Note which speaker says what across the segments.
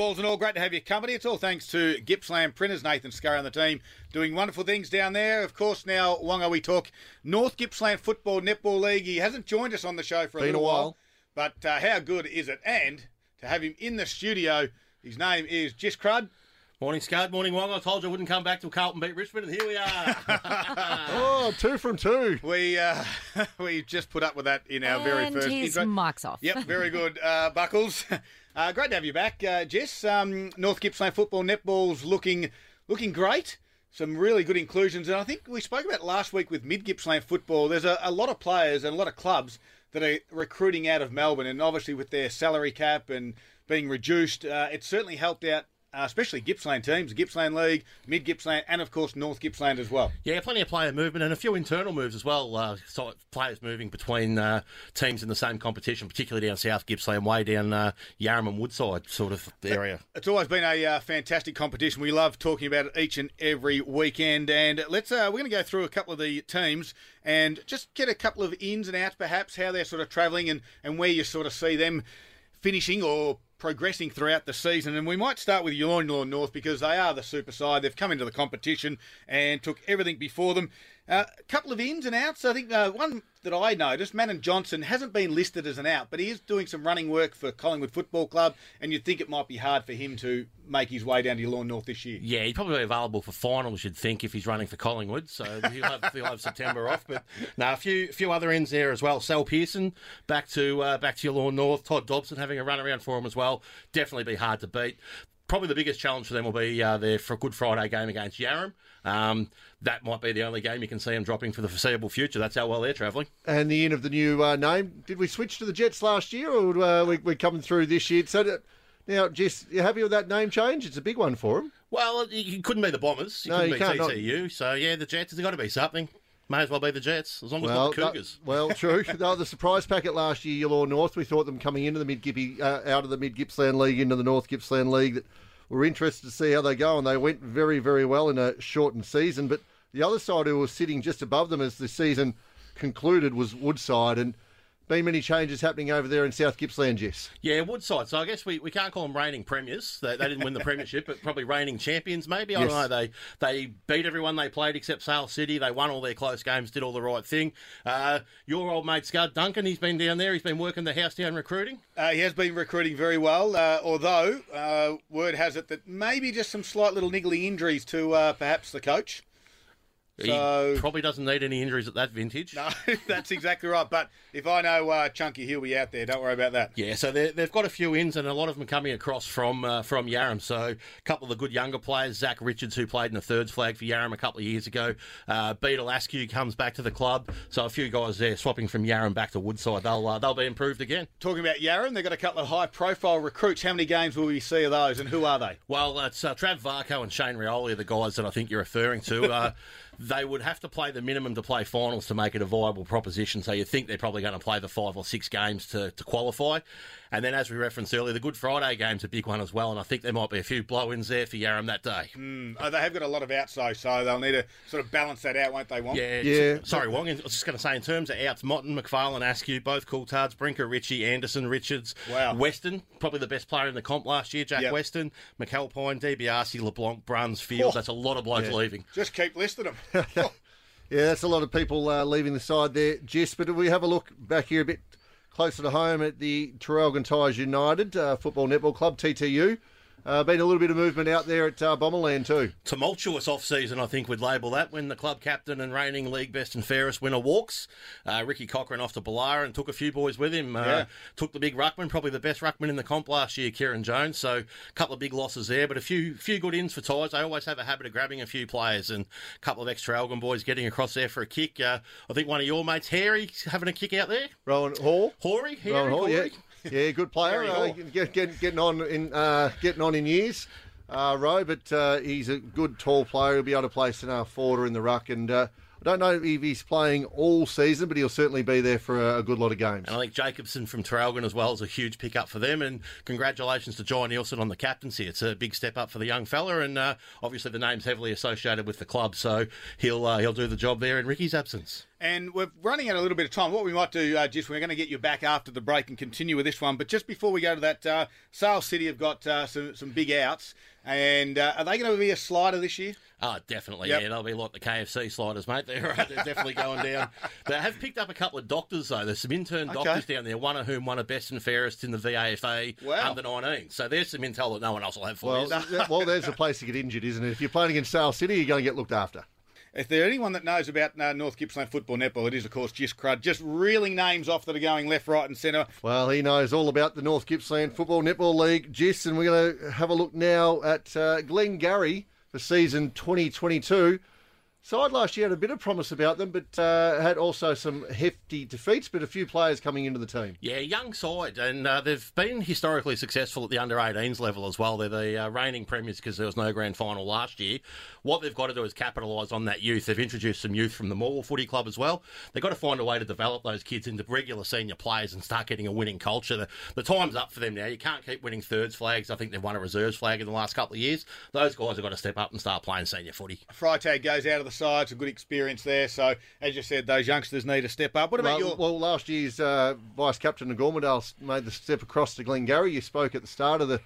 Speaker 1: balls and all, great to have your company. It's all thanks to Gippsland Printers, Nathan Scurry and the team doing wonderful things down there. Of course, now, Wonga, we talk North Gippsland Football Netball League. He hasn't joined us on the show for a
Speaker 2: Been
Speaker 1: little
Speaker 2: a while.
Speaker 1: while, but uh, how good is it? And to have him in the studio, his name is Jess Chrudd.
Speaker 3: Morning, Scud. Morning, Wong. I told you I wouldn't come back till Carlton beat Richmond, and here we are.
Speaker 2: Oh, two from two.
Speaker 1: We uh, we just put up with that in our very
Speaker 4: and
Speaker 1: first
Speaker 4: his
Speaker 1: intro.
Speaker 4: mic's off.
Speaker 1: Yep, very good, uh, Buckles. Uh, great to have you back, uh, Jess. Um, North Gippsland football netball's looking looking great. Some really good inclusions, and I think we spoke about last week with Mid Gippsland football. There's a, a lot of players and a lot of clubs that are recruiting out of Melbourne, and obviously with their salary cap and being reduced, uh, it's certainly helped out. Uh, especially Gippsland teams, Gippsland League, Mid Gippsland, and of course North Gippsland as well.
Speaker 3: yeah, plenty of player movement and a few internal moves as well. Uh, so players moving between uh, teams in the same competition, particularly down South Gippsland, way down uh, Yarram and Woodside sort of area.
Speaker 1: It's always been a uh, fantastic competition. We love talking about it each and every weekend. And let's uh, we're going to go through a couple of the teams and just get a couple of ins and outs, perhaps how they're sort of travelling and and where you sort of see them finishing or progressing throughout the season. And we might start with Yallourn North because they are the super side. They've come into the competition and took everything before them. A couple of ins and outs. I think uh, one that I noticed, Manon Johnson hasn't been listed as an out, but he is doing some running work for Collingwood Football Club, and you'd think it might be hard for him to make his way down to Yallourn North this year.
Speaker 3: Yeah, he'd probably be available for finals, you'd think, if he's running for Collingwood. So he'll have, he'll have September off. But no, a few few other ends there as well. Sal Pearson back to uh, back to Yallourn North. Todd Dobson having a run around for him as well. Definitely be hard to beat. Probably the biggest challenge for them will be uh, their for a Good Friday game against Yarram. Um, that might be the only game you can see them dropping for the foreseeable future. That's how well they're travelling.
Speaker 2: And the end of the new uh, name. Did we switch to the Jets last year, or uh, we, we're coming through this year? So that, now, Jess, you happy with that name change? It's a big one for them.
Speaker 3: Well, it, it couldn't be the Bombers. It
Speaker 2: No,
Speaker 3: couldn't
Speaker 2: you
Speaker 3: be
Speaker 2: can't, not-
Speaker 3: TTU. So yeah, the Jets. There's got to be something. May as well be the Jets, as long as
Speaker 2: Well,
Speaker 3: not the
Speaker 2: that-
Speaker 3: Cougars.
Speaker 2: well, true. no, the surprise packet last year, Yallourn North. We thought them coming into the mid Gippy, uh, out of the mid Gippsland League into the North Gippsland League. That we're interested to see how they go, and they went very, very well in a shortened season. But the other side who was sitting just above them as the season concluded was Woodside, and been many changes happening over there in South Gippsland, Jess.
Speaker 3: Yeah, Woodside. So I guess we, we can't call them reigning premiers. They, they didn't win the premiership, but probably reigning champions. Maybe I
Speaker 2: Yes.
Speaker 3: don't know. They they beat everyone they played except Sale City. They won all their close games, did all the right thing. Uh, your old mate Scud Duncan, he's been down there. He's been working the house down recruiting.
Speaker 1: Uh, he has been recruiting very well, uh, although uh, word has it that maybe just some slight little niggly injuries to uh, perhaps the coach. So
Speaker 3: he probably doesn't need any injuries at that vintage.
Speaker 1: no, that's exactly right. But if I know uh, Chunky, he'll be out there. Don't worry about that.
Speaker 3: Yeah, so they- they've got a few ins, and a lot of them coming across from uh, from Yarram. So a couple of the good younger players, Zach Richards, who played in the thirds flag for Yarram a couple of years ago. Uh, Beetle Askew comes back to the club. So a few guys there swapping from Yarram back to Woodside. They'll uh, they'll be improved again.
Speaker 1: Talking about Yarram, they've got a couple of high-profile recruits. How many games will we see of those, and who are they?
Speaker 3: Well, it's uh, Trav Varco and Shane Rioli are the guys that I think you're referring to. They would have to play the minimum to play finals to make it a viable proposition. So you think they're probably going to play the five or six games to, to qualify. And then, as we referenced earlier, the Good Friday game's a big one as well. And I think there might be a few blow-ins there for Yarram that day.
Speaker 1: Oh, they have got a lot of outs though, so they'll need to sort of balance that out, won't they? Won't?
Speaker 3: Yeah,
Speaker 2: Yeah.
Speaker 3: Sorry, Wong. I was just going to say, in terms of outs, Motton, McFarlane, Askew, both Coulthards. Brinker, Ritchie, Anderson, Richards,
Speaker 1: Wow.
Speaker 3: Weston, probably the best player in the comp last year. Jack
Speaker 1: Yep.
Speaker 3: Weston, McAlpine, DiBiase, LeBlanc, Bruns, Fields.
Speaker 1: Oh.
Speaker 3: That's a lot of blokes leaving.
Speaker 1: Just keep listing them.
Speaker 2: Yeah, that's a lot of people uh, leaving the side there, Jess. But if we have a look back here a bit closer to home at the Traralgon Tyers United uh, Football Netball Club, TTU, uh, been a little bit of movement out there at uh, Bomberland too.
Speaker 3: tumultuous off-season, I think we'd label that, when the club captain and reigning league best and fairest winner walks. Uh, Ricky Cochran off to Boolarra and took a few boys with him. Uh,
Speaker 1: Yeah.
Speaker 3: Took the big ruckman, probably the best ruckman in the comp last year, Kieran Jones. So a couple of big losses there, but a few few good ins for Ties. They always have a habit of grabbing a few players and a couple of extra Algon boys getting across there for a kick. Uh, I think one of your mates, Harry, having a kick out there.
Speaker 2: Rowan Hall.
Speaker 3: Horry, Harry,
Speaker 2: Rowan Hall,
Speaker 3: Horry.
Speaker 2: yeah, good player. Uh, get, get, getting on in uh, getting on in years, uh, Rowe, but uh, he's a good tall player. He'll be able to play centre forward or in the ruck, and uh, I don't know if he's playing all season, but he'll certainly be there for a, a good lot of games.
Speaker 3: And I think Jacobson from Traralgon as well is a huge pickup for them. And congratulations to John Nielsen on the captaincy. It's a big step up for the young fella, and uh, obviously the name's heavily associated with the club, so he'll uh, he'll do the job there in Ricky's absence.
Speaker 1: And we're running out a little bit of time. What we might do, uh, just we're going to get you back after the break and continue with this one. But just before we go to that, uh, Sale City have got uh, some some big outs, and uh, are they going to be a slider this year?
Speaker 3: Oh, definitely.
Speaker 1: Yep.
Speaker 3: Yeah, they'll be like the KFC sliders, mate. They're, they're definitely going down. They have picked up a couple of doctors, though. There's some intern
Speaker 1: Okay.
Speaker 3: doctors down there, one of whom won a best and fairest in the VAFA
Speaker 1: Wow.
Speaker 3: under 19. So there's some intel that no one else will have for
Speaker 2: Well,
Speaker 3: you.
Speaker 2: well, there's a place to get injured, isn't it? If you're playing against Sale City, you're going to get looked after.
Speaker 1: If there's anyone that knows about uh, North Gippsland football netball, it is of course Jis Chrudd, just reeling names off that are going left, right, and centre.
Speaker 2: Well, he knows all about the North Gippsland Football Netball League, Jis, and we're going to have a look now at uh, Glengarry for season 2022. Side last year had a bit of promise about them, but uh, had also some hefty defeats, but a few players coming into the team.
Speaker 3: Yeah, young side, and uh, they've been historically successful at the under 18s level as well. They're the uh, reigning premiers because there was no grand final last year. What they've got to do is capitalise on that youth. They've introduced some youth from the Mall Footy Club as well. They've got to find a way to develop those kids into regular senior players and start getting a winning culture. The, the time's up for them now. You can't keep winning thirds flags. I think they've won a reserves flag in the last couple of years. Those guys have got to step up and start playing senior footy.
Speaker 1: Freitag goes out of the side, it's a good experience there. So, as you said, those youngsters need to step up. What about
Speaker 2: Well,
Speaker 1: your.
Speaker 2: well, last year's uh, vice captain of Gormandale made the step across to Glengarry. You spoke at the start of the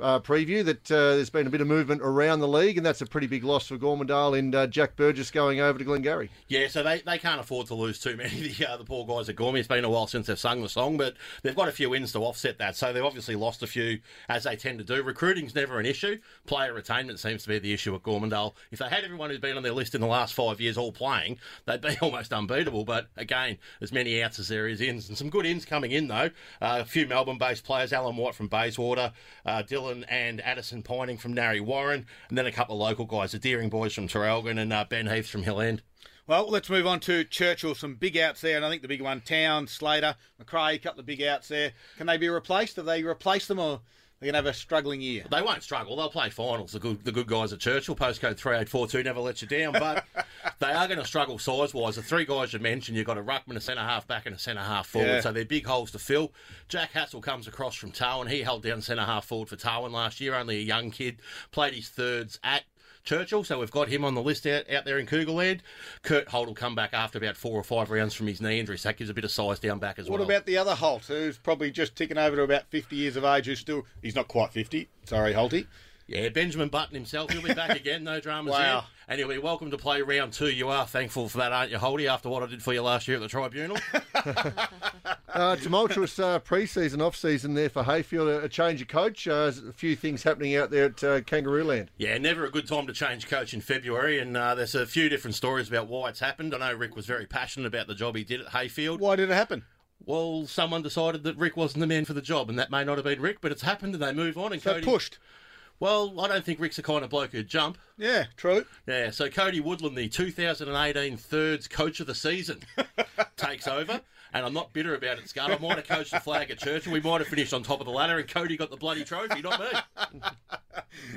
Speaker 2: uh, preview that uh, there's been a bit of movement around the league, and that's a pretty big loss for Gormandale and uh, Jack Burgess going over to Glengarry.
Speaker 3: Yeah, so they, they can't afford to lose too many. The, uh, the poor guys at Gormy. It's been a while since they've sung the song, but they've got a few wins to offset that. So they've obviously lost a few, as they tend to do. Recruiting's never an issue. Player retainment seems to be the issue at Gormandale. If they had everyone who's been on their list in the last five years all playing, they'd be almost unbeatable. But again, as many outs as there is ins, and some good ins coming in though. Uh, a few Melbourne-based players: Alan White from Bayswater, uh, Dylan and Addison Pining from Narre Warren, and then a couple of local guys: the Deering boys from Traralgon and uh, Ben Heath from Hill End.
Speaker 1: Well, let's move on to Churchill. Some big outs there, and I think the big one, Town, Slater, McRae, a couple of big outs there. Can they be replaced? Have they replaced them, or they're going to have a struggling year?
Speaker 3: They won't struggle. They'll play finals. The good, the good guys at Churchill, postcode 3842, never let you down. But they are going to struggle size wise. The three guys you mentioned, you've got a ruckman, a centre half back, and a centre half forward.
Speaker 1: Yeah.
Speaker 3: So they're big holes to fill. Jack Hassel comes across from Tarwin. He held down centre half forward for Tarwin last year, only a young kid. Played his thirds at Churchill, so we've got him on the list out, out there in Cougarland. Kurt Holt will come back after about four or five rounds from his knee injury, so that gives a bit of size down back as
Speaker 1: What
Speaker 3: well.
Speaker 1: What about the other Holt, who's probably just ticking over to about 50 years of age, who's still, he's not quite 50. Sorry, Holty.
Speaker 3: Yeah, Benjamin Button himself. He'll be back again. No dramas
Speaker 1: Wow.
Speaker 3: here. And he'll be welcome to play round two. You are thankful for that, aren't you, Holdy, after what I did for you last year at the tribunal?
Speaker 2: Uh, tumultuous uh, pre-season, off-season there for Hayfield. A, a change of coach. Uh, a few things happening out there at uh, Kangaroo Land.
Speaker 3: yeah, never a good time to change coach in February. And uh, there's a few different stories about why it's happened. I know Rick was very passionate about the job he did at Hayfield.
Speaker 1: Why did it happen?
Speaker 3: Well, someone decided that Rick wasn't the man for the job, and that may not have been Rick, but it's happened, and they move on. And
Speaker 1: So
Speaker 3: Cody,
Speaker 1: pushed.
Speaker 3: well, I don't think Rick's the kind of bloke who'd jump.
Speaker 1: Yeah, true.
Speaker 3: Yeah, so Cody Woodland, the 2018 thirds coach of the season, takes over. And I'm not bitter about it, Scott. I might have coached the flag at church, and we might have finished on top of the ladder, and Cody got the bloody trophy, not me.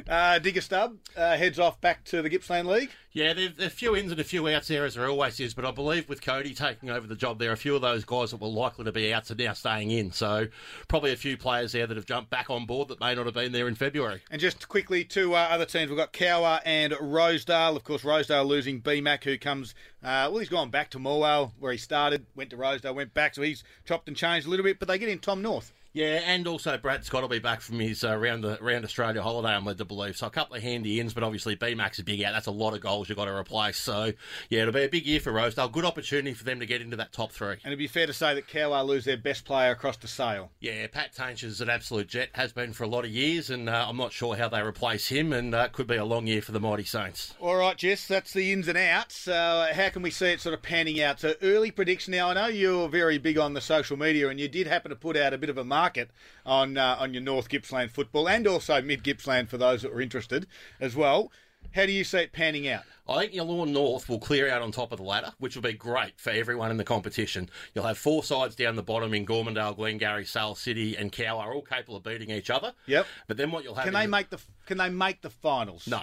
Speaker 1: Uh, Digger Stub uh, heads off back to the Gippsland League.
Speaker 3: Yeah, there's a few ins and a few outs there, as there always is, but I believe with Cody taking over the job, there are a few of those guys that were likely to be outs are now staying in. So probably a few players there that have jumped back on board that may not have been there in February.
Speaker 1: And just quickly, two uh, other teams. We've got Cowwarr and Rosedale. Of course, Rosedale losing B-Mac, who comes, uh, well, he's gone back to Morwell, where he started, went to Rosedale, went back, so he's chopped and changed a little bit, but they get in Tom North.
Speaker 3: Yeah, and also Brad Scott will be back from his uh, round the round Australia holiday. I'm led to believe. So a couple of handy ins, but obviously B Max is big out. That's a lot of goals you've got to replace. So yeah, it'll be a big year for Rosedale. Good opportunity for them to get into that top three.
Speaker 1: And it'd be fair to say that Cowwarr lose their best player across the sale.
Speaker 3: Yeah, Pat Tainch is an absolute jet, has been for a lot of years, and uh, I'm not sure how they replace him, and uh, could be a long year for the Mighty Saints.
Speaker 1: All right, Jess, that's the ins and outs. Uh, how can we see it sort of panning out? So, early prediction. Now, I know you're very big on the social media, and you did happen to put out a bit of a market on uh, on your North Gippsland football, and also Mid Gippsland for those that were interested as well. How do you see it panning out?
Speaker 3: I think Yallourn North will clear out on top of the ladder, which will be great for everyone in the competition. You'll have four sides down the bottom in Gormandale, Glengarry, Sale City, and Cowwarr all capable of beating each other.
Speaker 1: Yep.
Speaker 3: But then what you'll have
Speaker 1: Can they
Speaker 3: the-
Speaker 1: make the Can they make the finals?
Speaker 3: no,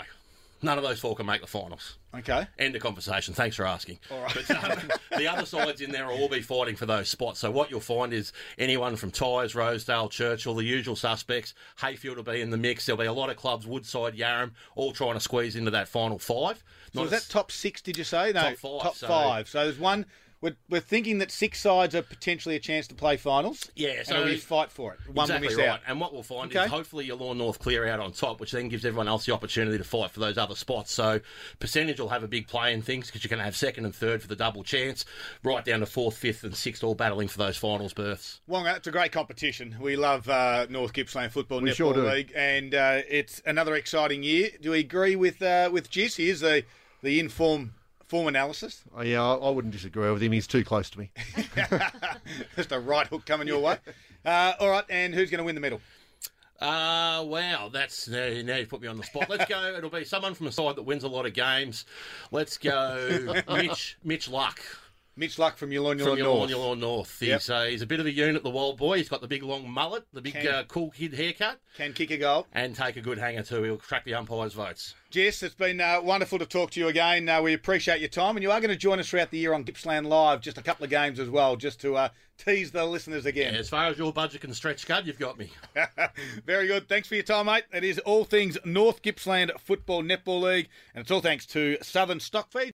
Speaker 3: none of those four can make the finals.
Speaker 1: Okay.
Speaker 3: End of conversation. Thanks for asking. But um, the other sides in there will all be fighting for those spots. So what you'll find is anyone from Tyers, Rosedale, Churchill, the usual suspects. Hayfield will be in the mix. There'll be a lot of clubs, Woodside, Yarram, all trying to squeeze into that final five.
Speaker 1: So is that top six? Did you say no?
Speaker 3: Top five,
Speaker 1: Top
Speaker 3: so-
Speaker 1: five. So there's one we're, we're thinking that six sides are potentially a chance to play finals.
Speaker 3: Yeah, so-
Speaker 1: it'll fight for it. One
Speaker 3: exactly
Speaker 1: will miss
Speaker 3: right.
Speaker 1: out.
Speaker 3: And what we'll find
Speaker 1: Okay.
Speaker 3: is hopefully Yallourn North clear out on top, which then gives everyone else the opportunity to fight for those other spots. So percentage will have a big play in things because you're going to have second and third for the double chance, right down to fourth, fifth, and sixth, all battling for those finals berths.
Speaker 1: Wonga, it's a great competition. We love uh, North Gippsland Football
Speaker 2: We
Speaker 1: Netball
Speaker 2: sure.
Speaker 1: League, and uh, it's another exciting year. Do we agree with uh, with Jis? Here's the the inform form analysis.
Speaker 2: Oh, yeah, I, I wouldn't disagree with him. He's too close to me.
Speaker 1: Just a right hook coming your way. Uh, all right, and who's going to win the medal?
Speaker 3: Uh, wow, that's now, now you put me on the spot. Let's go. It'll be someone from a side that wins a lot of games. Let's go, Mitch Mitch Luck
Speaker 1: Mitch Luck from Yallourn
Speaker 3: Yallourn
Speaker 1: North.
Speaker 3: Yallourn North.
Speaker 1: Yep.
Speaker 3: He's uh, he's a bit of a unit, the wild boy. He's got the big long mullet, the big
Speaker 1: Can-
Speaker 3: uh, cool kid haircut,
Speaker 1: Can kick a goal.
Speaker 3: and take a good hanger too. He'll crack the umpires' votes.
Speaker 1: Jess, it's been uh, wonderful to talk to you again. Uh, we appreciate your time, and you are going to join us throughout the year on Gippsland Live, just a couple of games as well, just to uh, tease the listeners again.
Speaker 3: As far as your budget can stretch, Scud, you've got me.
Speaker 1: Very good. Thanks for your time, mate. It is all things North Gippsland Football Netball League, and it's all thanks to Southern Stockfeed.